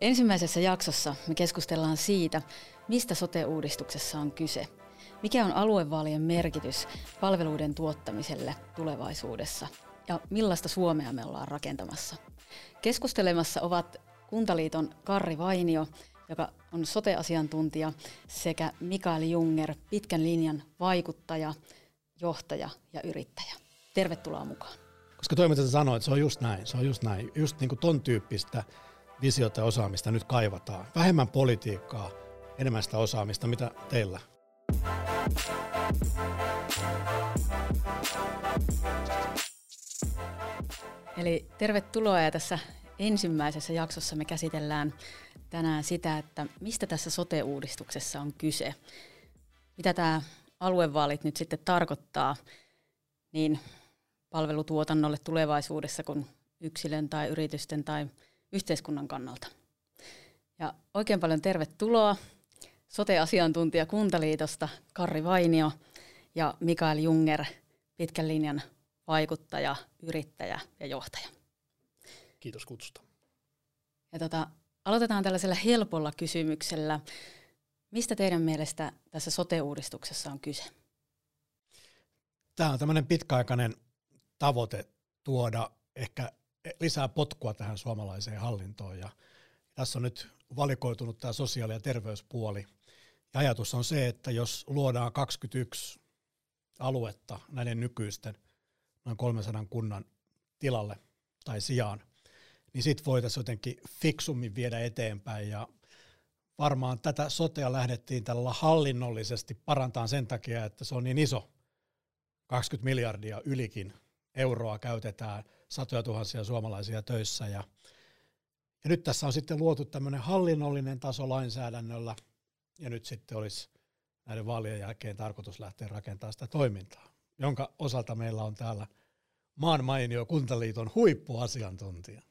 Ensimmäisessä jaksossa me keskustellaan siitä, mistä sote-uudistuksessa on kyse. Mikä on aluevaalien merkitys palveluiden tuottamiselle tulevaisuudessa ja millaista Suomea me ollaan rakentamassa. Keskustelemassa ovat Kuntaliiton Karri Vainio, joka on sote-asiantuntija, sekä Mikael Junger, pitkän linjan vaikuttaja, johtaja ja yrittäjä. Tervetuloa mukaan. Koska toimittaja sanoi, että se on just näin, se on just näin. Just niin kuin ton tyyppistä visiota ja osaamista nyt kaivataan. Vähemmän politiikkaa, enemmän sitä osaamista, mitä teillä? Eli tervetuloa ja tässä ensimmäisessä jaksossa me käsitellään tänään sitä, että mistä tässä sote-uudistuksessa on kyse. Mitä tämä aluevaalit nyt sitten tarkoittaa niin palvelutuotannolle tulevaisuudessa kuin yksilön tai yritysten tai yhteiskunnan kannalta. Ja oikein paljon tervetuloa sote-asiantuntija Kuntaliitosta Karri Vainio ja Mikael Junger, pitkän linjan vaikuttaja, yrittäjä ja johtaja. Kiitos kutsusta. Ja tota, aloitetaan tällaisella helpolla kysymyksellä. Mistä teidän mielestä tässä sote-uudistuksessa on kyse? Tämä on tämmöinen pitkäaikainen tavoite tuoda ehkä lisää potkua tähän suomalaiseen hallintoon. Ja tässä on nyt valikoitunut tämä sosiaali- ja terveyspuoli. Ja ajatus on se, että jos luodaan 21 aluetta näiden nykyisten noin 300 kunnan tilalle tai sijaan, niin sitten voitaisiin jotenkin fiksummin viedä eteenpäin. Ja varmaan tätä sotea lähdettiin tällä hallinnollisesti parantaa sen takia, että se on niin iso. 20 miljardia ylikin euroa käytetään, satoja tuhansia suomalaisia töissä. Ja, ja nyt tässä on sitten luotu tämmöinen hallinnollinen taso lainsäädännöllä, ja nyt sitten olisi näiden vaalien jälkeen tarkoitus lähteä rakentamaan sitä toimintaa, jonka osalta meillä on täällä maan mainio Kuntaliiton huippuasiantuntija.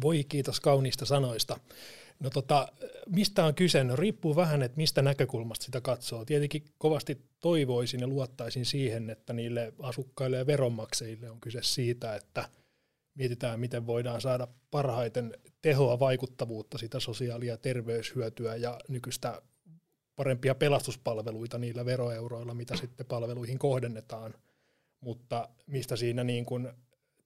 Voi kiitos kauniista sanoista. No tota, mistä on kyse? No riippuu vähän, että mistä näkökulmasta sitä katsoo. Tietenkin kovasti toivoisin ja luottaisin siihen, että niille asukkaille ja veronmaksajille on kyse siitä, että mietitään, miten voidaan saada parhaiten tehoa, vaikuttavuutta, sitä sosiaali- ja terveyshyötyä ja nykyistä parempia pelastuspalveluita niillä veroeuroilla, mitä sitten palveluihin kohdennetaan. Mutta mistä siinä niin kuin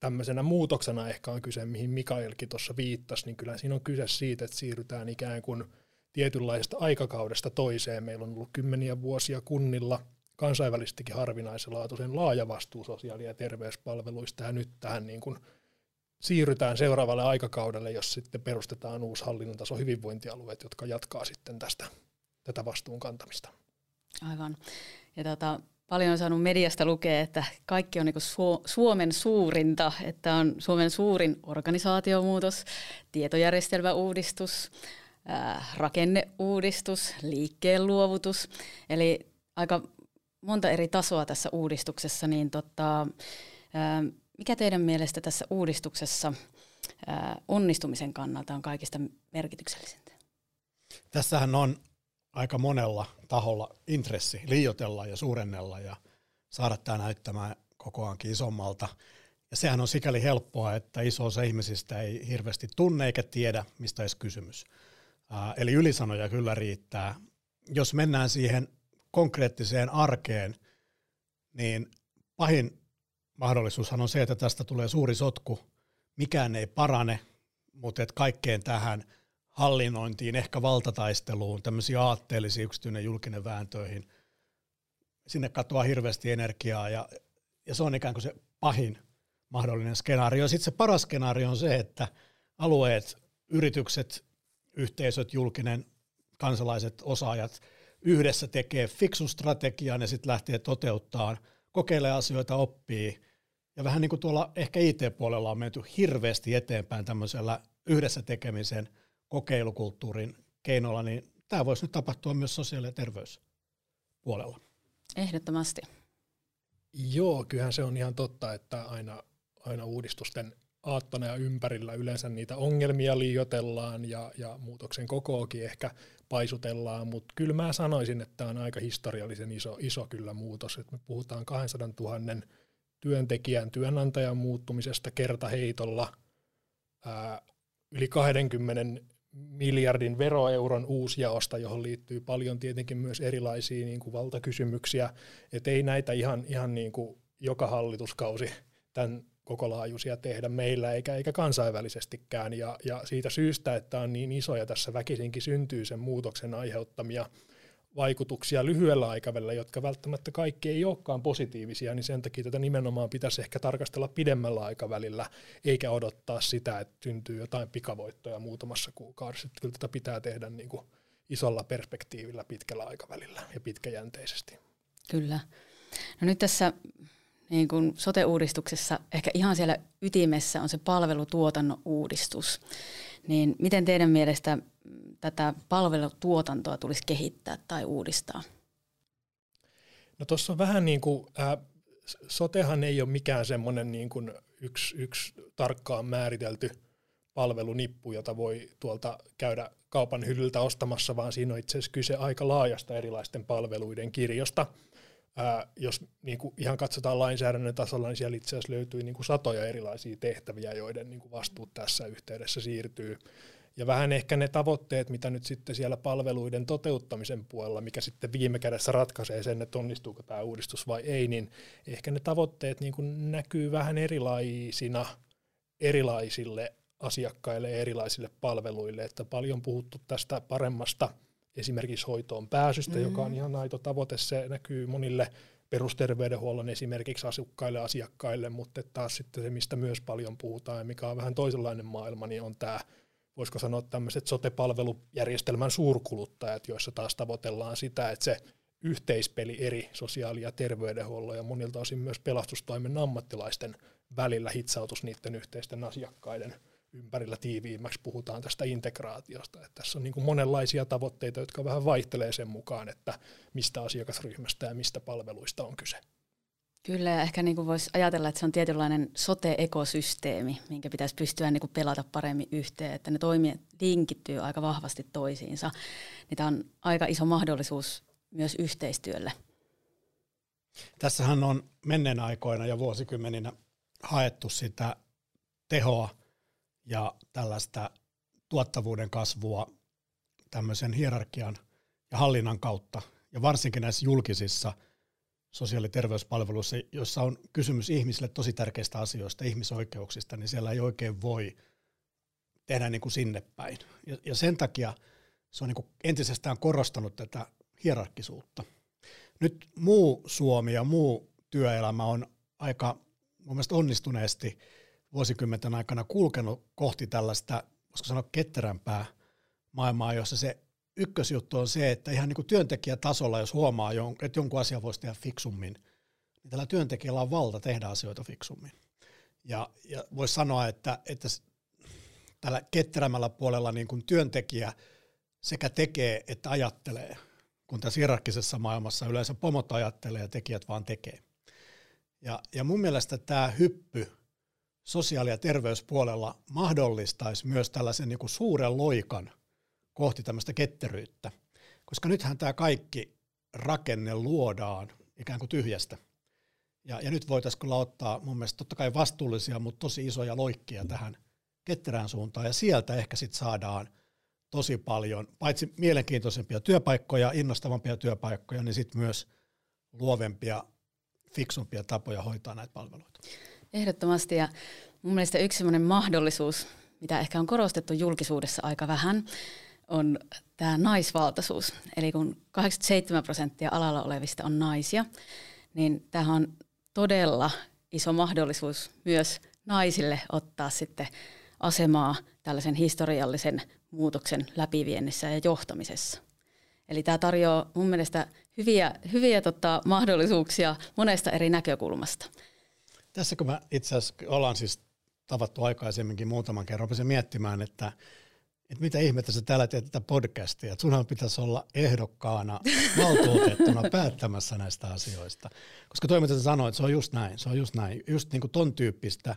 tämmöisenä muutoksena ehkä on kyse, mihin Mikaelkin tuossa viittasi, niin kyllä siinä on kyse siitä, että siirrytään ikään kuin tietynlaista aikakaudesta toiseen. Meillä on ollut kymmeniä vuosia kunnilla kansainvälisestikin harvinaislaatuisen laaja vastuu sosiaali- ja terveyspalveluista, ja nyt tähän niin kuin siirrytään seuraavalle aikakaudelle, jos sitten perustetaan uusi hallinnon taso hyvinvointialueet, jotka jatkaa sitten tästä, tätä vastuun kantamista. Aivan. Ja tota, paljon on saanut mediasta lukea, että kaikki on niin Suomen suurinta, että on Suomen suurin organisaatiomuutos, tietojärjestelmäuudistus, rakenneuudistus, liikkeen luovutus. Eli aika monta eri tasoa tässä uudistuksessa, niin tota, mikä teidän mielestä tässä uudistuksessa onnistumisen kannalta on kaikista merkityksellisintä? Tässähän on aika monella taholla intressi liiotella ja suurennella ja saada tämä näyttämään kokoaankin isommalta. Ja sehän on sikäli helppoa, että iso osa ihmisistä ei hirveästi tunne eikä tiedä, mistä edes kysymys. Eli ylisanoja kyllä riittää. Jos mennään siihen konkreettiseen arkeen, niin pahin mahdollisuushan on se, että tästä tulee suuri sotku. Mikään ei parane, mutta kaikkeen tähän – hallinnointiin, ehkä valtataisteluun, tämmöisiä aatteellisia yksityinen julkinen vääntöihin. Sinne katoaa hirveästi energiaa ja, ja se on ikään kuin se pahin mahdollinen skenaario. Sitten se paras skenaario on se, että alueet, yritykset, yhteisöt, julkinen, kansalaiset, osaajat yhdessä tekee fiksun strategian ja sitten lähtee toteuttaa, kokeilee asioita, oppii. Ja vähän niin kuin tuolla ehkä IT-puolella on menty hirveästi eteenpäin tämmöisellä yhdessä tekemisen – kokeilukulttuurin keinoilla, niin tämä voisi nyt tapahtua myös sosiaali- ja terveyspuolella. Ehdottomasti. Joo, kyllähän se on ihan totta, että aina, aina uudistusten aattona ja ympärillä yleensä niitä ongelmia liiotellaan ja, ja muutoksen kokoakin ehkä paisutellaan, mutta kyllä mä sanoisin, että tämä on aika historiallisen iso, iso kyllä muutos, että me puhutaan 200 000 työntekijän työnantajan muuttumisesta kertaheitolla, ää, yli 20 miljardin veroeuron uusjaosta, johon liittyy paljon tietenkin myös erilaisia niin kuin valtakysymyksiä. Että ei näitä ihan, ihan niin kuin joka hallituskausi tämän koko laajuisia tehdä meillä eikä, eikä kansainvälisestikään. Ja, ja siitä syystä, että on niin isoja tässä väkisinkin syntyy sen muutoksen aiheuttamia vaikutuksia lyhyellä aikavälillä, jotka välttämättä kaikki ei olekaan positiivisia, niin sen takia tätä nimenomaan pitäisi ehkä tarkastella pidemmällä aikavälillä, eikä odottaa sitä, että syntyy jotain pikavoittoja muutamassa kuukaudessa. Että kyllä tätä pitää tehdä niin kuin isolla perspektiivillä pitkällä aikavälillä ja pitkäjänteisesti. Kyllä. No nyt tässä niin kuin sote-uudistuksessa ehkä ihan siellä ytimessä on se palvelutuotannon uudistus. Niin miten teidän mielestä tätä palvelutuotantoa tulisi kehittää tai uudistaa? No tuossa on vähän niin kuin, äh, sotehan ei ole mikään semmoinen niin kuin yksi, yksi tarkkaan määritelty palvelunippu, jota voi tuolta käydä kaupan hyllyltä ostamassa, vaan siinä on itse asiassa kyse aika laajasta erilaisten palveluiden kirjosta – ää, jos niin kuin ihan katsotaan lainsäädännön tasolla, niin siellä itse asiassa löytyy niin kuin satoja erilaisia tehtäviä, joiden niin kuin vastuut tässä yhteydessä siirtyy. Ja vähän ehkä ne tavoitteet, mitä nyt sitten siellä palveluiden toteuttamisen puolella, mikä sitten viime kädessä ratkaisee sen, että onnistuuko tämä uudistus vai ei, niin ehkä ne tavoitteet niin kuin näkyy vähän erilaisina erilaisille asiakkaille ja erilaisille palveluille, että paljon puhuttu tästä paremmasta – esimerkiksi hoitoon pääsystä, mm-hmm. joka on mm. ihan aito tavoite. Se näkyy monille perusterveydenhuollon esimerkiksi asukkaille, asiakkaille, mutta taas sitten se, mistä myös paljon puhutaan ja mikä on vähän toisenlainen maailma, niin on tämä, voisiko sanoa tämmöiset sote-palvelujärjestelmän suurkuluttajat, joissa taas tavoitellaan sitä, että se yhteispeli eri sosiaali- ja terveydenhuollon ja monilta osin myös pelastustoimen ammattilaisten välillä hitsautus niiden yhteisten asiakkaiden – ympärillä tiiviimmäksi puhutaan tästä integraatiosta. Että tässä on niin kuin monenlaisia tavoitteita, jotka vähän vaihtelee sen mukaan, että mistä asiakasryhmästä ja mistä palveluista on kyse. Kyllä, ja ehkä niin voisi ajatella, että se on tietynlainen sote-ekosysteemi, minkä pitäisi pystyä niin kuin pelata paremmin yhteen, että ne toimijat linkittyy aika vahvasti toisiinsa. Niin tämä on aika iso mahdollisuus myös yhteistyölle. Tässähän on menneen aikoina ja vuosikymmeninä haettu sitä tehoa – ja tällaista tuottavuuden kasvua tämmöisen hierarkian ja hallinnan kautta, ja varsinkin näissä julkisissa sosiaali- ja terveyspalveluissa, joissa on kysymys ihmisille tosi tärkeistä asioista, ihmisoikeuksista, niin siellä ei oikein voi tehdä niin kuin sinne päin. Ja, ja sen takia se on niin kuin entisestään korostanut tätä hierarkisuutta. Nyt muu Suomi ja muu työelämä on aika mun mielestä onnistuneesti vuosikymmenten aikana kulkenut kohti tällaista, voisiko sanoa ketterämpää maailmaa, jossa se ykkösjuttu on se, että ihan niin kuin työntekijätasolla, jos huomaa, että jonkun asian voisi tehdä fiksummin, niin tällä työntekijällä on valta tehdä asioita fiksummin. Ja, ja voisi sanoa, että, että tällä ketterämällä puolella niin kuin työntekijä sekä tekee että ajattelee, kun tässä hierarkkisessa maailmassa yleensä pomot ajattelee ja tekijät vaan tekee. Ja, ja mun mielestä tämä hyppy sosiaali- ja terveyspuolella mahdollistaisi myös tällaisen niin kuin suuren loikan kohti tämmöistä ketteryyttä. Koska nythän tämä kaikki rakenne luodaan ikään kuin tyhjästä. Ja, ja nyt voitaisiin kyllä ottaa mun mielestä totta kai vastuullisia, mutta tosi isoja loikkia tähän ketterään suuntaan. Ja sieltä ehkä sitten saadaan tosi paljon, paitsi mielenkiintoisempia työpaikkoja, innostavampia työpaikkoja, niin sitten myös luovempia, fiksumpia tapoja hoitaa näitä palveluita. Ehdottomasti ja mun mielestä yksi sellainen mahdollisuus, mitä ehkä on korostettu julkisuudessa aika vähän, on tämä naisvaltaisuus. Eli kun 87 prosenttia alalla olevista on naisia, niin tämähän on todella iso mahdollisuus myös naisille ottaa sitten asemaa tällaisen historiallisen muutoksen läpiviennissä ja johtamisessa. Eli tämä tarjoaa mun mielestä hyviä, hyviä tota, mahdollisuuksia monesta eri näkökulmasta. Tässä kun mä itse asiassa ollaan siis tavattu aikaisemminkin muutaman kerran, rupesin miettimään, että, että mitä ihmettä sä täällä teet tätä podcastia, että sunhan pitäisi olla ehdokkaana valtuutettuna päättämässä näistä asioista. Koska toi, mitä sä sanoit, se on just näin, se on just näin, just niin kuin ton tyyppistä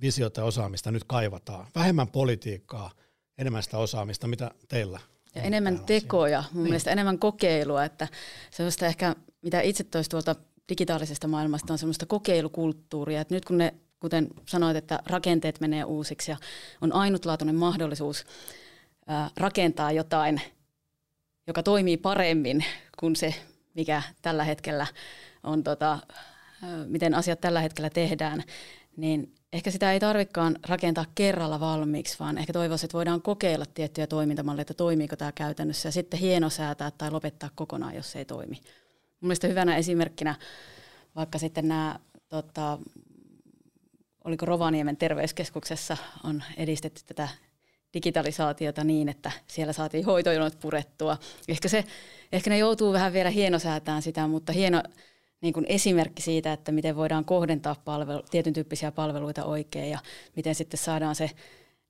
visiota ja osaamista nyt kaivataan. Vähemmän politiikkaa, enemmän sitä osaamista, mitä teillä ja enemmän tekoja, mun niin. mielestä enemmän kokeilua, että sellaista ehkä, mitä itse toisi tuolta digitaalisesta maailmasta on semmoista kokeilukulttuuria, että nyt kun ne, kuten sanoit, että rakenteet menee uusiksi ja on ainutlaatuinen mahdollisuus rakentaa jotain, joka toimii paremmin kuin se, mikä tällä hetkellä on, tota, miten asiat tällä hetkellä tehdään, niin ehkä sitä ei tarvikaan rakentaa kerralla valmiiksi, vaan ehkä toivoisin, että voidaan kokeilla tiettyjä toimintamalleja, että toimiiko tämä käytännössä ja sitten hienosäätää tai lopettaa kokonaan, jos se ei toimi. Mielestäni hyvänä esimerkkinä vaikka sitten nämä, tota, oliko Rovaniemen terveyskeskuksessa on edistetty tätä digitalisaatiota niin, että siellä saatiin hoitojonot purettua. Ehkä, se, ehkä ne joutuu vähän vielä hienosäätään sitä, mutta hieno niin kuin esimerkki siitä, että miten voidaan kohdentaa palvelu, tietyn tyyppisiä palveluita oikein ja miten sitten saadaan se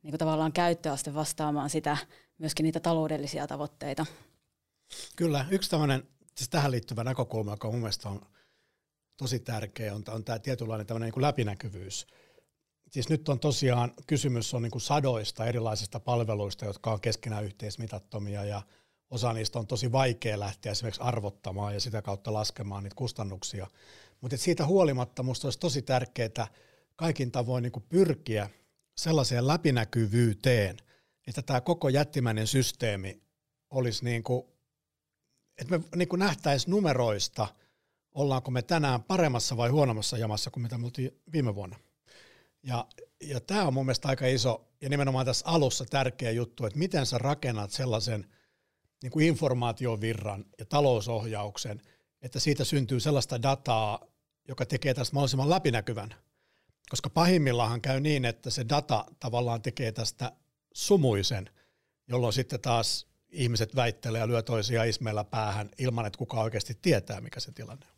niin kuin tavallaan käyttöaste vastaamaan sitä, myöskin niitä taloudellisia tavoitteita. Kyllä, yksi tämmöinen siis tähän liittyvä näkökulma, joka mun mielestä on tosi tärkeä, on, on tämä tietynlainen tämmöinen niin läpinäkyvyys. Siis nyt on tosiaan, kysymys on niin kuin sadoista erilaisista palveluista, jotka on keskenään yhteismitattomia ja osa niistä on tosi vaikea lähteä esimerkiksi arvottamaan ja sitä kautta laskemaan niitä kustannuksia. Mutta siitä huolimatta minusta olisi tosi tärkeää kaikin tavoin niin kuin pyrkiä sellaiseen läpinäkyvyyteen, että tämä koko jättimäinen systeemi olisi niin kuin, että me niin nähtäisiin numeroista, ollaanko me tänään paremmassa vai huonommassa jamassa kuin mitä me oltiin viime vuonna. Ja, ja tämä on mun mielestä aika iso ja nimenomaan tässä alussa tärkeä juttu, että miten sä rakennat sellaisen niin kuin informaatiovirran ja talousohjauksen, että siitä syntyy sellaista dataa, joka tekee tästä mahdollisimman läpinäkyvän. Koska pahimmillaan käy niin, että se data tavallaan tekee tästä sumuisen, jolloin sitten taas ihmiset väittelee ja lyö toisia ismeillä päähän ilman, että kukaan oikeasti tietää, mikä se tilanne on.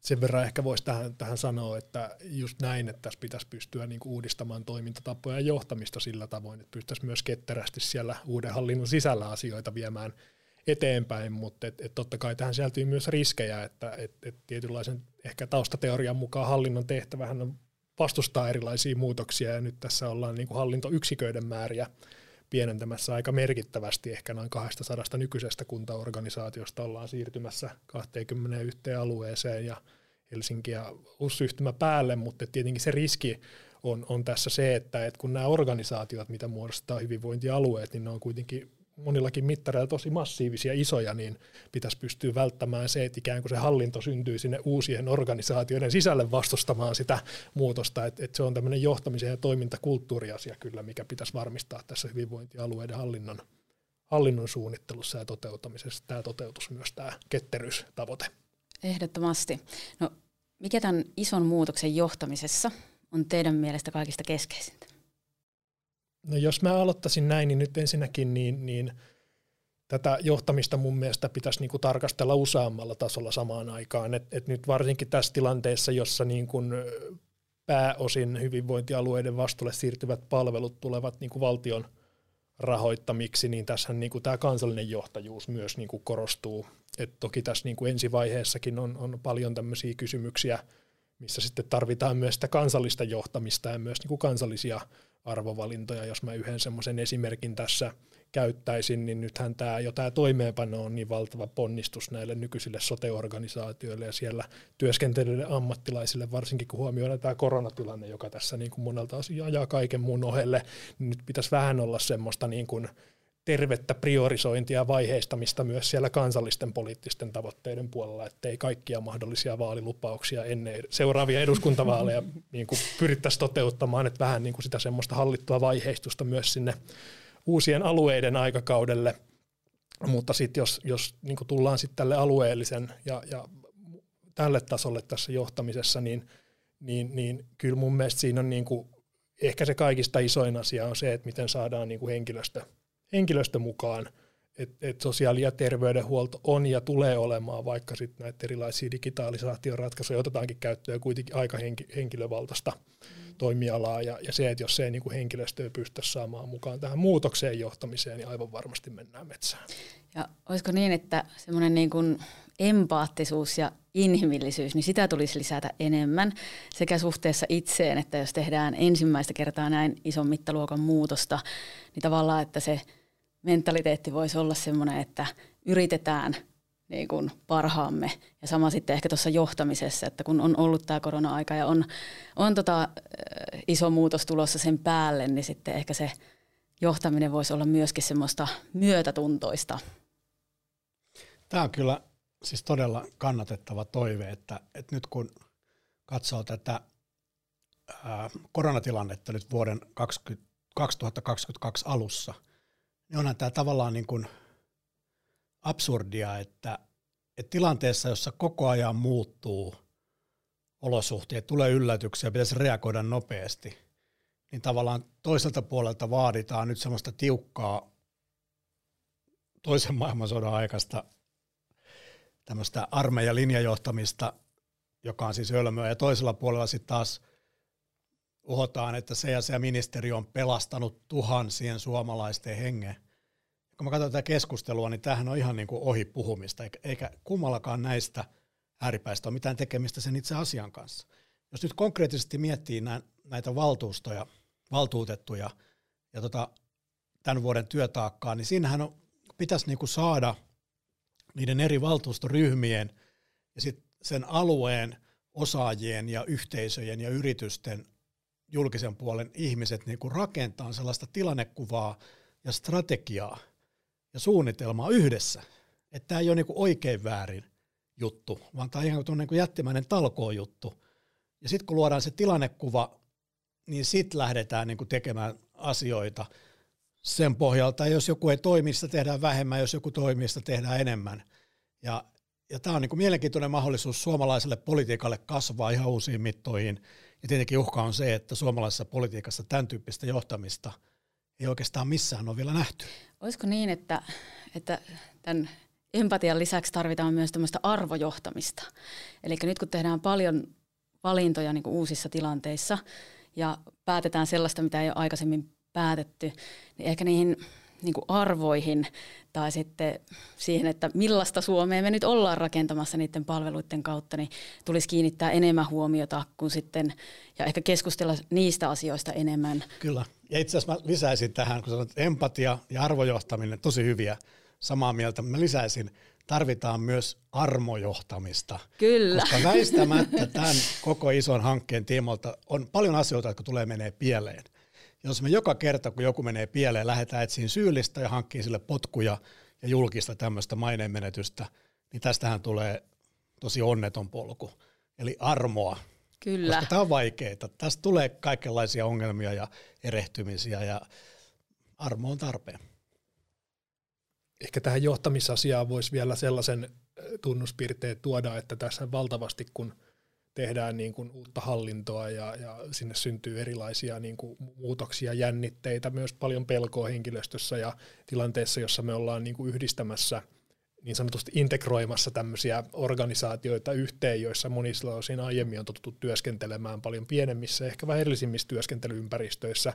Sen verran ehkä voisi tähän, tähän sanoa, että just näin, että tässä pitäisi pystyä niin kuin uudistamaan toimintatapoja ja johtamista sillä tavoin, että pystyttäisiin myös ketterästi siellä uuden hallinnon sisällä asioita viemään eteenpäin, mutta et, et totta kai tähän sisältyy myös riskejä, että et, et tietynlaisen ehkä taustateorian mukaan hallinnon tehtävähän on vastustaa erilaisia muutoksia, ja nyt tässä ollaan niin kuin hallintoyksiköiden määriä pienentämässä aika merkittävästi, ehkä noin 200 nykyisestä kuntaorganisaatiosta ollaan siirtymässä 21 alueeseen ja Helsinki ja HUS-yhtymä päälle, mutta tietenkin se riski on, on tässä se, että, että kun nämä organisaatiot, mitä muodostaa hyvinvointialueet, niin ne on kuitenkin monillakin mittareilla tosi massiivisia, isoja, niin pitäisi pystyä välttämään se, että ikään kuin se hallinto syntyy sinne uusien organisaatioiden sisälle vastustamaan sitä muutosta, että, että se on tämmöinen johtamisen ja toimintakulttuuriasia kyllä, mikä pitäisi varmistaa tässä hyvinvointialueiden hallinnon, hallinnon suunnittelussa ja toteuttamisessa. Tämä toteutus myös tämä ketteryystavoite. Ehdottomasti. No, mikä tämän ison muutoksen johtamisessa on teidän mielestä kaikista keskeisintä? No jos mä aloittaisin näin, niin nyt ensinnäkin niin, niin tätä johtamista mun mielestä pitäisi niin kuin tarkastella useammalla tasolla samaan aikaan. Et, et nyt varsinkin tässä tilanteessa, jossa niin kuin pääosin hyvinvointialueiden vastuulle siirtyvät palvelut tulevat niin kuin valtion rahoittamiksi, niin tässä niin tämä kansallinen johtajuus myös niin kuin korostuu. Et toki tässä niin kuin ensivaiheessakin on, on paljon tämmöisiä kysymyksiä, missä sitten tarvitaan myös sitä kansallista johtamista ja myös niin kuin kansallisia arvovalintoja. Jos mä yhden semmoisen esimerkin tässä käyttäisin, niin nythän tämä, jo tämä toimeenpano on niin valtava ponnistus näille nykyisille sote-organisaatioille ja siellä työskentelyille ammattilaisille, varsinkin kun huomioidaan tämä koronatilanne, joka tässä niin kuin monelta osin ajaa kaiken muun ohelle, niin nyt pitäisi vähän olla semmoista niin kuin tervettä priorisointia ja vaiheistamista myös siellä kansallisten poliittisten tavoitteiden puolella, ettei kaikkia mahdollisia vaalilupauksia ennen seuraavia eduskuntavaaleja niin kuin pyrittäisiin toteuttamaan, että vähän niin kuin sitä semmoista hallittua vaiheistusta myös sinne uusien alueiden aikakaudelle. Mutta sitten jos, jos niin kuin tullaan sitten tälle alueellisen ja, ja tälle tasolle tässä johtamisessa, niin, niin, niin kyllä mun mielestä siinä on niin kuin, ehkä se kaikista isoin asia on se, että miten saadaan niin kuin henkilöstö – henkilöstö mukaan, että et sosiaali- ja terveydenhuolto on ja tulee olemaan, vaikka sitten näitä erilaisia digitalisaatioratkaisuja otetaankin käyttöön kuitenkin aika henki, henkilövaltaista mm. toimialaa, ja, ja se, että jos se ei niin henkilöstöä pysty saamaan mukaan tähän muutokseen johtamiseen, niin aivan varmasti mennään metsään. Ja olisiko niin, että semmoinen niin kuin empaattisuus ja inhimillisyys, niin sitä tulisi lisätä enemmän sekä suhteessa itseen, että jos tehdään ensimmäistä kertaa näin ison mittaluokan muutosta, niin tavallaan, että se mentaliteetti voisi olla sellainen, että yritetään niin kuin parhaamme. Ja sama sitten ehkä tuossa johtamisessa, että kun on ollut tämä korona-aika ja on, on tota, iso muutos tulossa sen päälle, niin sitten ehkä se johtaminen voisi olla myöskin semmoista myötätuntoista. Tämä on kyllä siis todella kannatettava toive, että, että nyt kun katsoo tätä koronatilannetta nyt vuoden 20, 2022 alussa, niin onhan tämä tavallaan niin kuin absurdia, että, että tilanteessa, jossa koko ajan muuttuu olosuhteet, tulee yllätyksiä, pitäisi reagoida nopeasti, niin tavallaan toiselta puolelta vaaditaan nyt semmoista tiukkaa toisen maailmansodan aikaista tämmöistä armeijan linjajohtamista, joka on siis ölmöä, ja toisella puolella sitten taas uhotaan, että se ja se ministeri on pelastanut tuhansien suomalaisten hengen. Kun mä katson tätä keskustelua, niin tämähän on ihan niin kuin ohi puhumista, eikä, kummallakaan näistä ääripäistä ole mitään tekemistä sen itse asian kanssa. Jos nyt konkreettisesti miettii näitä valtuustoja, valtuutettuja ja tota, tämän vuoden työtaakkaa, niin siinähän on, pitäisi niin kuin saada – niiden eri valtuustoryhmien ja sit sen alueen osaajien ja yhteisöjen ja yritysten julkisen puolen ihmiset niin kuin rakentaa sellaista tilannekuvaa ja strategiaa ja suunnitelmaa yhdessä. Että tämä ei ole niin kuin oikein väärin juttu, vaan tämä on ihan kuin niin jättimäinen talkoo juttu. Ja sitten kun luodaan se tilannekuva, niin sitten lähdetään niin kuin tekemään asioita – sen pohjalta. Jos joku ei toimi, sitä tehdään vähemmän, jos joku toimii, sitä tehdään enemmän. Ja, ja tämä on niin kuin mielenkiintoinen mahdollisuus suomalaiselle politiikalle kasvaa ihan uusiin mittoihin. Ja tietenkin uhka on se, että suomalaisessa politiikassa tämän tyyppistä johtamista ei oikeastaan missään ole vielä nähty. Olisiko niin, että, että tämän empatian lisäksi tarvitaan myös tämmöistä arvojohtamista? Eli nyt kun tehdään paljon valintoja niin uusissa tilanteissa ja päätetään sellaista, mitä ei ole aikaisemmin päätetty, niin ehkä niihin niin kuin arvoihin tai sitten siihen, että millaista Suomea me nyt ollaan rakentamassa niiden palveluiden kautta, niin tulisi kiinnittää enemmän huomiota kuin sitten, ja ehkä keskustella niistä asioista enemmän. Kyllä, ja itse asiassa mä lisäisin tähän, kun sanot empatia ja arvojohtaminen, tosi hyviä, samaa mieltä, mä lisäisin, tarvitaan myös armojohtamista. Kyllä. Koska väistämättä tämän koko ison hankkeen tiimoilta on paljon asioita, jotka tulee menee pieleen jos me joka kerta, kun joku menee pieleen, lähdetään etsiin syyllistä ja hankkii sille potkuja ja julkista tämmöistä maineenmenetystä, niin tästähän tulee tosi onneton polku. Eli armoa. Kyllä. Koska tämä on vaikeaa. Tästä tulee kaikenlaisia ongelmia ja erehtymisiä ja armo on tarpeen. Ehkä tähän johtamisasiaan voisi vielä sellaisen tunnuspiirteen tuoda, että tässä valtavasti kun – tehdään niin kuin uutta hallintoa ja, ja sinne syntyy erilaisia niin kuin muutoksia, jännitteitä, myös paljon pelkoa henkilöstössä ja tilanteessa, jossa me ollaan niin kuin yhdistämässä niin sanotusti integroimassa tämmöisiä organisaatioita yhteen, joissa monissa osin aiemmin on totuttu työskentelemään paljon pienemmissä, ehkä vähän erillisimmissä työskentelyympäristöissä,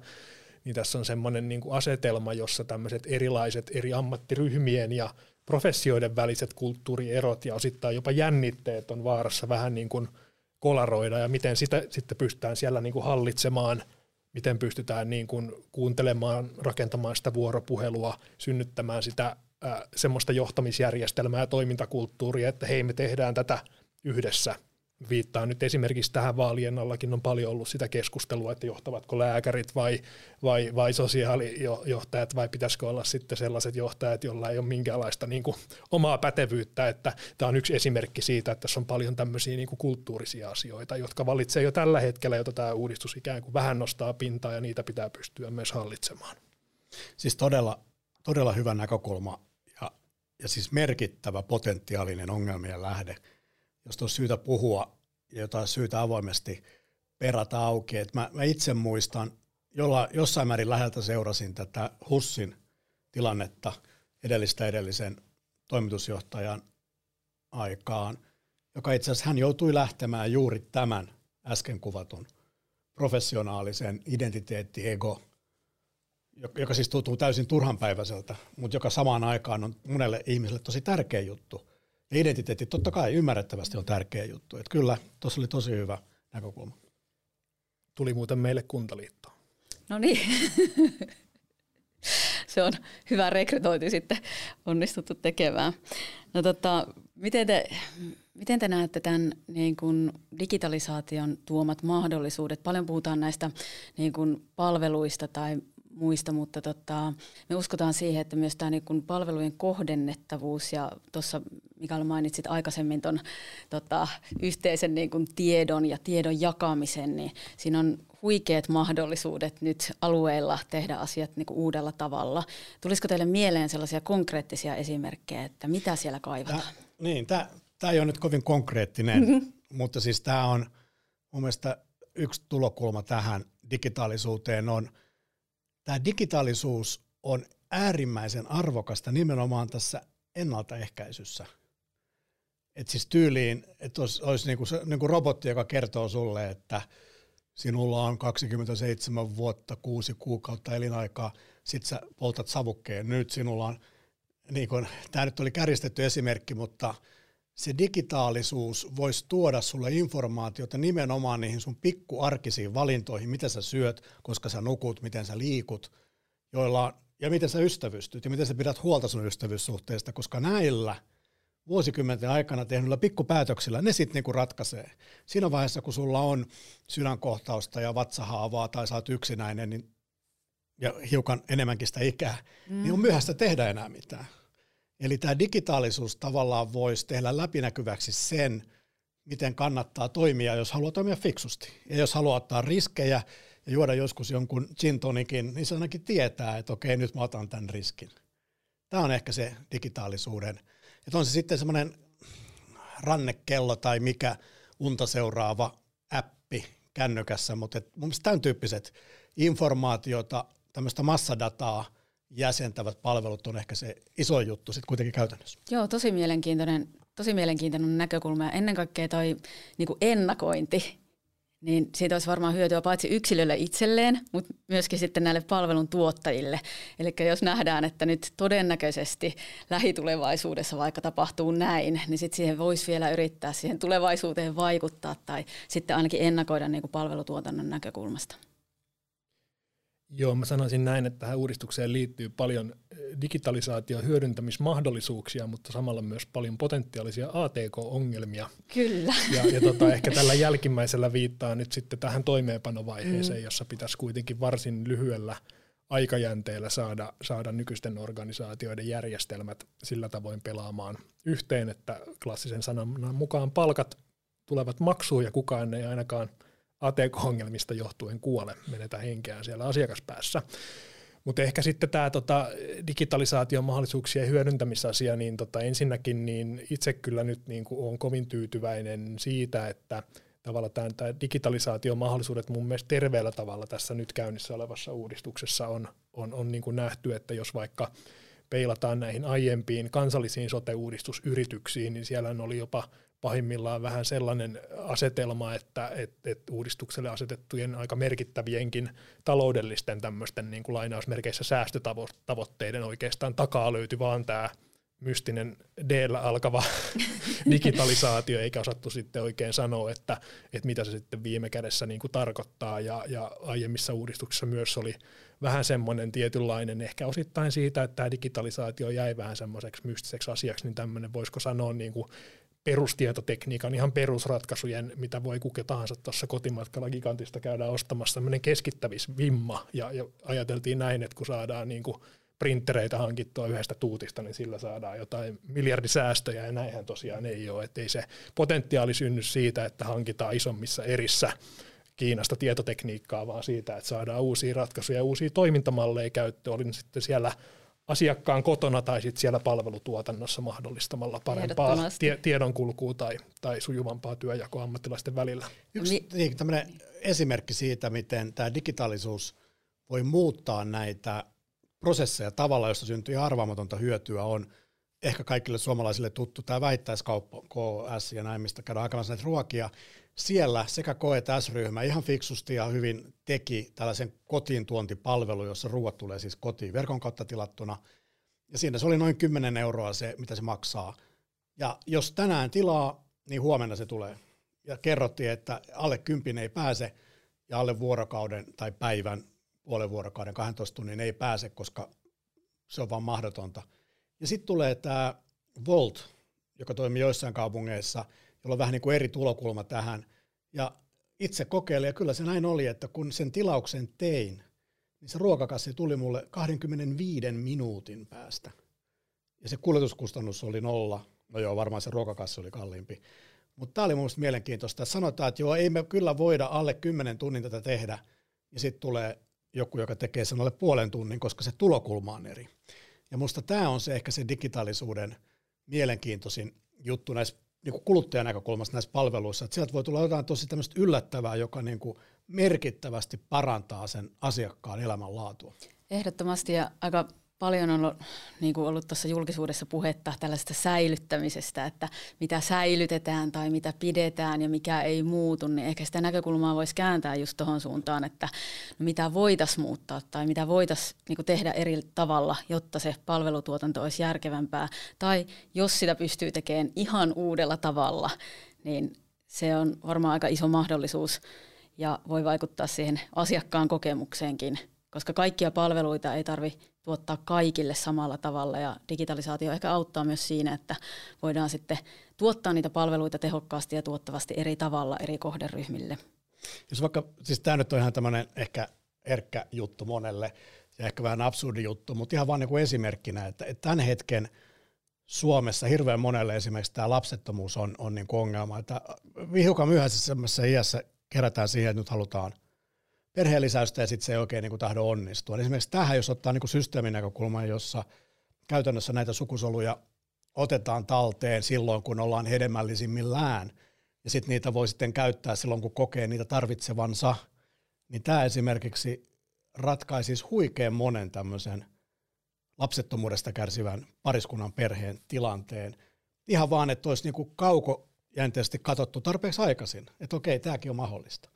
niin tässä on semmoinen niin kuin asetelma, jossa tämmöiset erilaiset eri ammattiryhmien ja professioiden väliset kulttuurierot ja osittain jopa jännitteet on vaarassa vähän niin kuin – kolaroida ja miten sitä sitten pystytään siellä niin kuin hallitsemaan, miten pystytään niin kuin kuuntelemaan, rakentamaan sitä vuoropuhelua, synnyttämään sitä semmoista johtamisjärjestelmää ja toimintakulttuuria, että hei me tehdään tätä yhdessä – viittaan nyt esimerkiksi tähän vaalien allakin on paljon ollut sitä keskustelua, että johtavatko lääkärit vai, vai, vai sosiaalijohtajat vai pitäisikö olla sitten sellaiset johtajat, joilla ei ole minkäänlaista niin kuin, omaa pätevyyttä, että tämä on yksi esimerkki siitä, että tässä on paljon tämmöisiä niin kuin, kulttuurisia asioita, jotka valitsee jo tällä hetkellä, jota tämä uudistus ikään kuin vähän nostaa pintaa ja niitä pitää pystyä myös hallitsemaan. Siis todella, todella hyvä näkökulma ja, ja siis merkittävä potentiaalinen ongelmien lähde – josta on syytä puhua ja jota on syytä avoimesti perata auki. Et mä, mä itse muistan, jolla, jossain määrin läheltä seurasin tätä Hussin tilannetta edellistä edellisen toimitusjohtajan aikaan, joka itse asiassa hän joutui lähtemään juuri tämän äsken kuvatun professionaalisen identiteetti, ego, joka siis tuntuu täysin turhanpäiväiseltä, mutta joka samaan aikaan on monelle ihmiselle tosi tärkeä juttu. Ja identiteetti totta kai ymmärrettävästi on tärkeä juttu. Että kyllä, tuossa oli tosi hyvä näkökulma. Tuli muuten meille kuntaliitto. No niin. Se on hyvä rekrytointi sitten onnistuttu tekemään. No tota, miten, te, miten te näette tämän niin kuin digitalisaation tuomat mahdollisuudet? Paljon puhutaan näistä niin kuin palveluista tai muista, mutta tota, me uskotaan siihen, että myös tämä niin palvelujen kohdennettavuus ja tuossa Mikael mainitsit aikaisemmin tuon tota, yhteisen niin kuin tiedon ja tiedon jakamisen, niin siinä on huikeat mahdollisuudet nyt alueilla tehdä asiat niin kuin uudella tavalla. Tulisiko teille mieleen sellaisia konkreettisia esimerkkejä, että mitä siellä kaivataan? Tää, niin, tämä ei ole nyt kovin konkreettinen, mm-hmm. mutta siis tämä on mun mielestä yksi tulokulma tähän digitaalisuuteen on, tämä digitaalisuus on äärimmäisen arvokasta nimenomaan tässä ennaltaehkäisyssä. Et siis tyyliin, että olisi, olisi niinku, niinku robotti, joka kertoo sulle, että sinulla on 27 vuotta, kuusi kuukautta elinaikaa, sit sä poltat savukkeen, nyt sinulla on, niin tämä nyt oli kärjistetty esimerkki, mutta se digitaalisuus voisi tuoda sulle informaatiota nimenomaan niihin sun pikkuarkisiin valintoihin, mitä sä syöt, koska sä nukut, miten sä liikut, joilla, ja miten sä ystävystyt ja miten sä pidät huolta sun ystävyyssuhteesta, koska näillä vuosikymmenten aikana tehdyillä pikkupäätöksillä ne sitten niinku ratkaisee. Siinä vaiheessa, kun sulla on sydänkohtausta ja vatsahaavaa tai sä oot yksinäinen niin, ja hiukan enemmänkin sitä ikää, mm. niin on myöhäistä tehdä enää mitään. Eli tämä digitaalisuus tavallaan voisi tehdä läpinäkyväksi sen, miten kannattaa toimia, jos haluaa toimia fiksusti. Ja jos haluaa ottaa riskejä ja juoda joskus jonkun gin tonikin, niin se ainakin tietää, että okei, nyt mä otan tämän riskin. Tämä on ehkä se digitaalisuuden. Että on se sitten semmoinen rannekello tai mikä unta seuraava appi kännykässä, mutta mun mielestä tämän tyyppiset informaatiota, tämmöistä massadataa – jäsentävät palvelut on ehkä se iso juttu sitten kuitenkin käytännössä. Joo, tosi mielenkiintoinen, tosi mielenkiintoinen näkökulma ja ennen kaikkea toi niin ennakointi, niin siitä olisi varmaan hyötyä paitsi yksilölle itselleen, mutta myöskin sitten näille palvelun tuottajille. Eli jos nähdään, että nyt todennäköisesti lähitulevaisuudessa vaikka tapahtuu näin, niin sitten siihen voisi vielä yrittää siihen tulevaisuuteen vaikuttaa tai sitten ainakin ennakoida niin kuin palvelutuotannon näkökulmasta. Joo, mä sanoisin näin, että tähän uudistukseen liittyy paljon eh, digitalisaation hyödyntämismahdollisuuksia, mutta samalla myös paljon potentiaalisia ATK-ongelmia. Kyllä. Ja, ja tota, ehkä tällä jälkimmäisellä viittaa nyt sitten tähän toimeenpanovaiheeseen, mm. jossa pitäisi kuitenkin varsin lyhyellä aikajänteellä saada, saada nykyisten organisaatioiden järjestelmät sillä tavoin pelaamaan yhteen, että klassisen sanan mukaan palkat tulevat maksuun ja kukaan ei ainakaan – ATK-ongelmista johtuen kuole, menetä henkeään siellä asiakaspäässä. Mutta ehkä sitten tämä tota, digitalisaation mahdollisuuksien hyödyntämisasia, niin tota, ensinnäkin niin itse kyllä nyt niin olen kovin tyytyväinen siitä, että tavalla tämä digitalisaation mahdollisuudet mun mielestä terveellä tavalla tässä nyt käynnissä olevassa uudistuksessa on, on, on niin kuin nähty, että jos vaikka peilataan näihin aiempiin kansallisiin sote-uudistusyrityksiin, niin siellä oli jopa pahimmillaan vähän sellainen asetelma, että et, et uudistukselle asetettujen aika merkittävienkin taloudellisten tämmöisten niin kuin lainausmerkeissä säästötavoitteiden oikeastaan takaa löytyi vaan tämä mystinen d alkava digitalisaatio, eikä osattu sitten oikein sanoa, että, että mitä se sitten viime kädessä niin kuin tarkoittaa. Ja, ja aiemmissa uudistuksissa myös oli vähän semmoinen tietynlainen, ehkä osittain siitä, että tämä digitalisaatio jäi vähän semmoiseksi mystiseksi asiaksi, niin tämmöinen voisiko sanoa niin kuin perustietotekniikan ihan perusratkaisujen, mitä voi kuka tahansa tuossa kotimatkalla gigantista käydä ostamassa, tämmöinen keskittävisvimma, ja, ja ajateltiin näin, että kun saadaan niin kuin printtereitä hankittua yhdestä tuutista, niin sillä saadaan jotain miljardisäästöjä, ja näinhän tosiaan ei ole, että ei se potentiaali synny siitä, että hankitaan isommissa erissä Kiinasta tietotekniikkaa, vaan siitä, että saadaan uusia ratkaisuja ja uusia toimintamalleja käyttöön, oli sitten siellä asiakkaan kotona tai sitten siellä palvelutuotannossa mahdollistamalla parempaa tie, tiedonkulkua tai, tai sujuvampaa työjakoa ammattilaisten välillä. Yksi niin, tämmöinen esimerkki siitä, miten tämä digitaalisuus voi muuttaa näitä prosesseja tavalla, josta syntyy arvaamatonta hyötyä, on ehkä kaikille suomalaisille tuttu tämä väittäiskauppa KS ja näin, mistä käydään aikanaan näitä ruokia, siellä sekä että S-ryhmä ihan fiksusti ja hyvin teki tällaisen kotiin tuontipalvelu, jossa ruoat tulee siis kotiin verkon kautta tilattuna. Ja siinä se oli noin 10 euroa se, mitä se maksaa. Ja jos tänään tilaa, niin huomenna se tulee. Ja kerrottiin, että alle kympin ei pääse ja alle vuorokauden tai päivän, puolen vuorokauden, 12 tunnin ei pääse, koska se on vaan mahdotonta. Ja sitten tulee tämä Volt, joka toimii joissain kaupungeissa – jolla on vähän niin kuin eri tulokulma tähän. Ja itse kokeilin, ja kyllä se näin oli, että kun sen tilauksen tein, niin se ruokakassi tuli mulle 25 minuutin päästä. Ja se kuljetuskustannus oli nolla. No joo, varmaan se ruokakassi oli kalliimpi. Mutta tämä oli mun mielenkiintoista. Sanotaan, että joo, ei me kyllä voida alle 10 tunnin tätä tehdä, ja sitten tulee joku, joka tekee sen alle puolen tunnin, koska se tulokulma on eri. Ja musta tämä on se ehkä se digitaalisuuden mielenkiintoisin juttu näissä niin kuin kuluttajan näkökulmasta näissä palveluissa, että sieltä voi tulla jotain tosi tämmöistä yllättävää, joka niin kuin merkittävästi parantaa sen asiakkaan elämänlaatua. Ehdottomasti ja aika paljon on ollut, niin kuin ollut tuossa julkisuudessa puhetta tällaista säilyttämisestä, että mitä säilytetään tai mitä pidetään ja mikä ei muutu, niin ehkä sitä näkökulmaa voisi kääntää just tuohon suuntaan, että no mitä voitaisiin muuttaa tai mitä voitaisiin niin tehdä eri tavalla, jotta se palvelutuotanto olisi järkevämpää. Tai jos sitä pystyy tekemään ihan uudella tavalla, niin se on varmaan aika iso mahdollisuus ja voi vaikuttaa siihen asiakkaan kokemukseenkin, koska kaikkia palveluita ei tarvitse tuottaa kaikille samalla tavalla ja digitalisaatio ehkä auttaa myös siinä, että voidaan sitten tuottaa niitä palveluita tehokkaasti ja tuottavasti eri tavalla eri kohderyhmille. Jos vaikka, siis tämä nyt on ihan tämmöinen ehkä herkkä juttu monelle ja ehkä vähän absurdi juttu, mutta ihan vaan niin kuin esimerkkinä, että, että tämän hetken Suomessa hirveän monelle esimerkiksi tämä lapsettomuus on, on niin kuin ongelma, että hiukan myöhäisessä iässä kerätään siihen, että nyt halutaan perheellisäystä ja sitten se ei oikein niin tahdo onnistua. Esimerkiksi tähän, jos ottaa niin systeemin näkökulman, jossa käytännössä näitä sukusoluja otetaan talteen silloin, kun ollaan hedelmällisimmillään, ja sitten niitä voi sitten käyttää silloin, kun kokee niitä tarvitsevansa, niin tämä esimerkiksi ratkaisisi huikean monen tämmöisen lapsettomuudesta kärsivän pariskunnan perheen tilanteen. Ihan vaan, että olisi niin kaukojänteisesti katsottu tarpeeksi aikaisin, että okei, tämäkin on mahdollista.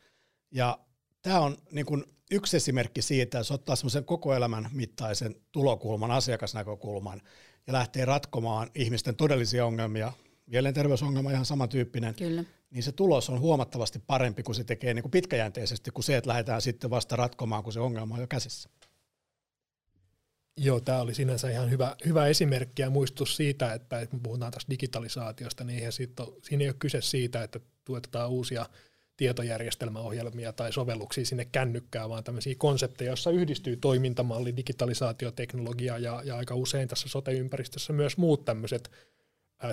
Ja tämä on niin kuin yksi esimerkki siitä, jos ottaa semmoisen koko elämän mittaisen tulokulman, asiakasnäkökulman ja lähtee ratkomaan ihmisten todellisia ongelmia, mielenterveysongelma ihan samantyyppinen, Kyllä. niin se tulos on huomattavasti parempi, kun se tekee niin kuin pitkäjänteisesti, kuin se, että lähdetään sitten vasta ratkomaan, kun se ongelma on jo käsissä. Joo, tämä oli sinänsä ihan hyvä, hyvä esimerkki ja muistus siitä, että, että me puhutaan tästä digitalisaatiosta, niin eihän siitä ole, siinä ei ole kyse siitä, että tuotetaan uusia – tietojärjestelmäohjelmia tai sovelluksia sinne kännykkään, vaan tämmöisiä konsepteja, joissa yhdistyy toimintamalli, digitalisaatioteknologia ja, ja aika usein tässä sote-ympäristössä myös muut tämmöiset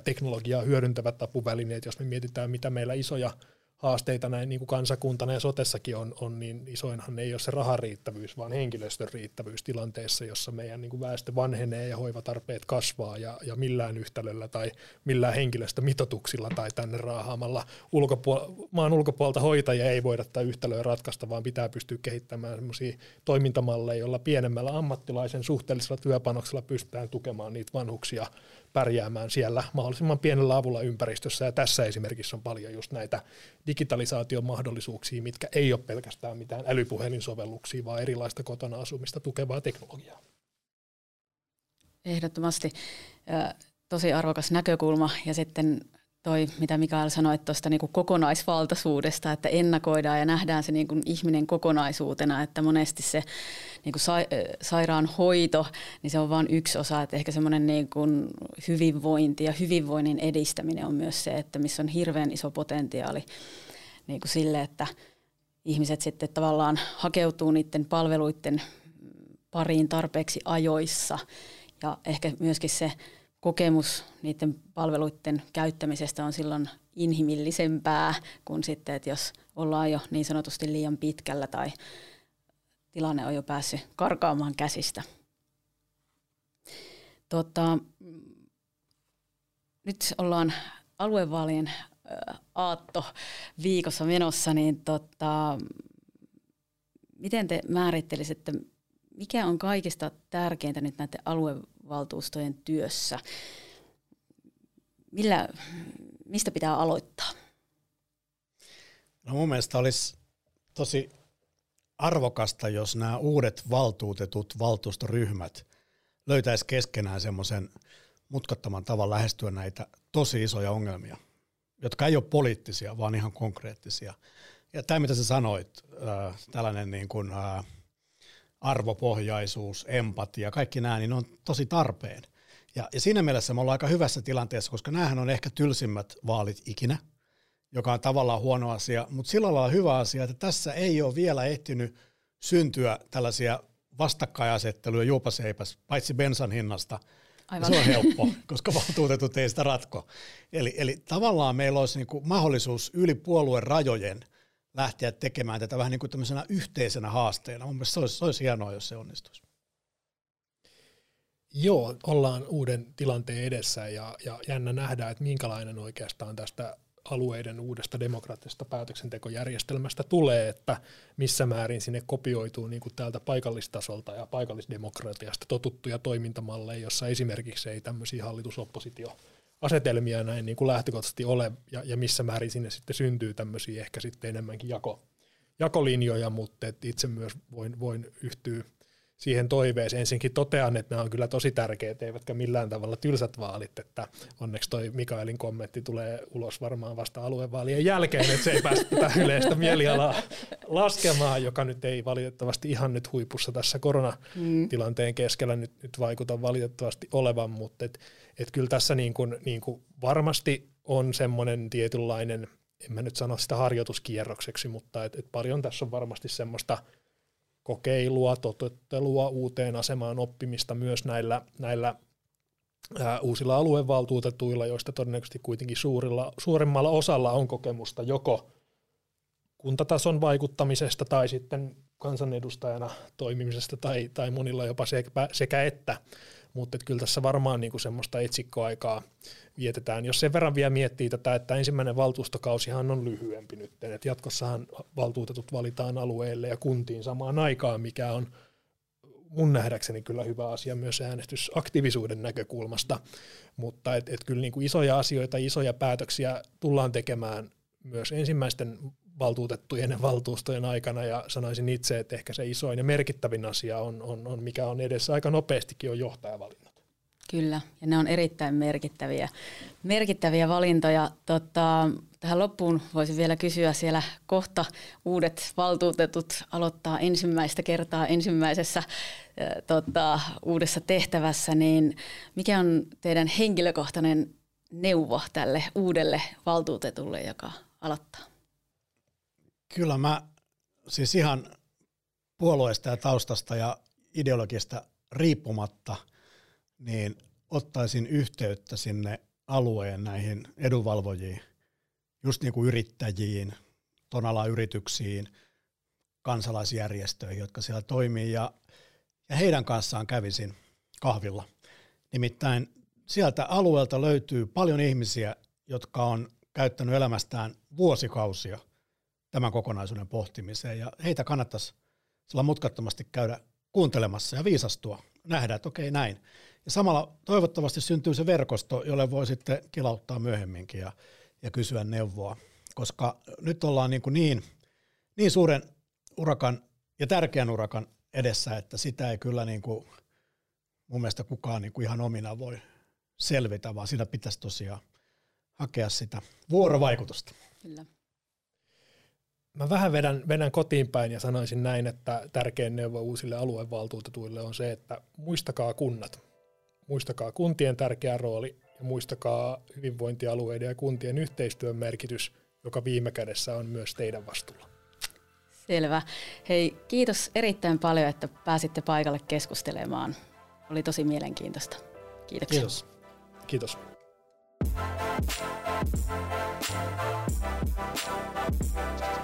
teknologiaa hyödyntävät apuvälineet, jos me mietitään, mitä meillä isoja haasteita näin niin kuin kansakuntana ja sotessakin on, on, niin isoinhan ei ole se rahan riittävyys, vaan henkilöstön riittävyys tilanteessa, jossa meidän niin kuin väestö vanhenee ja hoivatarpeet kasvaa ja, ja millään yhtälöllä tai millään henkilöstömitoituksilla tai tänne raahaamalla ulkopuol- maan ulkopuolelta hoitajia ei voida tätä yhtälöä ratkaista, vaan pitää pystyä kehittämään sellaisia toimintamalleja, joilla pienemmällä ammattilaisen suhteellisella työpanoksella pystytään tukemaan niitä vanhuksia pärjäämään siellä mahdollisimman pienellä avulla ympäristössä. Ja tässä esimerkiksi on paljon just näitä digitalisaation mahdollisuuksia, mitkä ei ole pelkästään mitään älypuhelinsovelluksia, vaan erilaista kotona asumista tukevaa teknologiaa. Ehdottomasti. Tosi arvokas näkökulma ja sitten toi, mitä Mikael sanoi tuosta niin kokonaisvaltaisuudesta, että ennakoidaan ja nähdään se niin kuin ihminen kokonaisuutena, että monesti se niin kuin sa- sairaanhoito, niin se on vain yksi osa, että ehkä semmoinen niin kuin hyvinvointi ja hyvinvoinnin edistäminen on myös se, että missä on hirveän iso potentiaali niin kuin sille, että ihmiset sitten tavallaan hakeutuu niiden palveluiden pariin tarpeeksi ajoissa. Ja ehkä myöskin se kokemus niiden palveluiden käyttämisestä on silloin inhimillisempää kuin sitten, että jos ollaan jo niin sanotusti liian pitkällä tai tilanne on jo päässyt karkaamaan käsistä. Tota, nyt ollaan aluevaalien aatto viikossa menossa, niin tota, miten te määrittelisitte, mikä on kaikista tärkeintä nyt näiden aluevaltuustojen työssä? Millä, mistä pitää aloittaa? No mun mielestä olisi tosi arvokasta, jos nämä uudet valtuutetut valtuustoryhmät löytäisi keskenään semmoisen mutkattoman tavan lähestyä näitä tosi isoja ongelmia, jotka ei ole poliittisia, vaan ihan konkreettisia. Ja tämä, mitä sä sanoit, äh, tällainen niin kuin, äh, arvopohjaisuus, empatia, kaikki nämä, niin on tosi tarpeen. Ja, ja siinä mielessä me ollaan aika hyvässä tilanteessa, koska näähän on ehkä tylsimmät vaalit ikinä – joka on tavallaan huono asia, mutta sillä lailla hyvä asia, että tässä ei ole vielä ehtinyt syntyä tällaisia vastakkainasettelu ja juupaseipäs, paitsi bensan hinnasta, Aivan. se on helppo, koska valtuutetut ei sitä ratko. Eli, eli tavallaan meillä olisi niin kuin mahdollisuus yli puolueen rajojen lähteä tekemään tätä vähän niin kuin tämmöisenä yhteisenä haasteena. Mun mielestä se olisi, se olisi hienoa, jos se onnistuisi. Joo, ollaan uuden tilanteen edessä ja, ja jännä nähdä, että minkälainen oikeastaan tästä alueiden uudesta demokraattisesta päätöksentekojärjestelmästä tulee, että missä määrin sinne kopioituu niin kuin täältä paikallistasolta ja paikallisdemokratiasta totuttuja toimintamalleja, jossa esimerkiksi ei tämmöisiä hallitusoppositio asetelmia näin niin kuin lähtökohtaisesti ole, ja, ja missä määrin sinne sitten syntyy tämmöisiä ehkä sitten enemmänkin jako, jakolinjoja, mutta itse myös voin, voin yhtyä siihen toiveeseen. Ensinkin totean, että nämä on kyllä tosi tärkeät, eivätkä millään tavalla tylsät vaalit, että onneksi toi Mikaelin kommentti tulee ulos varmaan vasta aluevaalien jälkeen, että se ei päästä tätä yleistä mielialaa laskemaan, joka nyt ei valitettavasti ihan nyt huipussa tässä koronatilanteen keskellä nyt, nyt vaikuta valitettavasti olevan, mutta et, et kyllä tässä niin kuin, niin kuin varmasti on semmoinen tietynlainen, en mä nyt sano sitä harjoituskierrokseksi, mutta et, et paljon tässä on varmasti semmoista – kokeilua, totuttelua, uuteen asemaan oppimista myös näillä, näillä ää, uusilla aluevaltuutetuilla, joista todennäköisesti kuitenkin suurilla, suurimmalla osalla on kokemusta joko kuntatason vaikuttamisesta tai sitten kansanedustajana toimimisesta tai, tai monilla jopa sekä, sekä että mutta kyllä tässä varmaan niin kuin semmoista etsikkoaikaa vietetään. Jos sen verran vielä miettii tätä, että ensimmäinen valtuustokausihan on lyhyempi nyt, että jatkossahan valtuutetut valitaan alueelle ja kuntiin samaan aikaan, mikä on mun nähdäkseni kyllä hyvä asia myös äänestysaktiivisuuden näkökulmasta, mutta et, et kyllä niin kuin isoja asioita, isoja päätöksiä tullaan tekemään myös ensimmäisten valtuutettujen ja valtuustojen aikana ja sanoisin itse, että ehkä se isoin ja merkittävin asia on, on, on mikä on edessä aika nopeastikin on johtajavalinnat. Kyllä, ja ne on erittäin merkittäviä, merkittäviä valintoja. Tota, tähän loppuun voisin vielä kysyä siellä kohta uudet valtuutetut aloittaa ensimmäistä kertaa ensimmäisessä tota, uudessa tehtävässä, niin mikä on teidän henkilökohtainen neuvo tälle uudelle valtuutetulle, joka aloittaa? Kyllä mä siis ihan puolueesta ja taustasta ja ideologista riippumatta, niin ottaisin yhteyttä sinne alueen näihin edunvalvojiin, just niin kuin yrittäjiin, ton yrityksiin, kansalaisjärjestöihin, jotka siellä toimii, ja, ja heidän kanssaan kävisin kahvilla. Nimittäin sieltä alueelta löytyy paljon ihmisiä, jotka on käyttänyt elämästään vuosikausia – tämän kokonaisuuden pohtimiseen. Ja heitä kannattaisi sillä mutkattomasti käydä kuuntelemassa ja viisastua, nähdä, että okei näin. Ja samalla toivottavasti syntyy se verkosto, jolle voi sitten kilauttaa myöhemminkin ja, ja kysyä neuvoa. Koska nyt ollaan niin, kuin niin, niin suuren urakan ja tärkeän urakan edessä, että sitä ei kyllä niin kuin mun mielestä kukaan niin kuin ihan omina voi selvitä, vaan siinä pitäisi tosiaan hakea sitä vuorovaikutusta. Kyllä. Mä vähän vedän, vedän kotiin päin ja sanoisin näin, että tärkein neuvo uusille aluevaltuutetuille on se, että muistakaa kunnat. Muistakaa kuntien tärkeä rooli ja muistakaa hyvinvointialueiden ja kuntien yhteistyön merkitys, joka viime kädessä on myös teidän vastuulla. Selvä. Hei, kiitos erittäin paljon, että pääsitte paikalle keskustelemaan. Oli tosi mielenkiintoista. Kiitoksia. Kiitos. Kiitos. Thank you.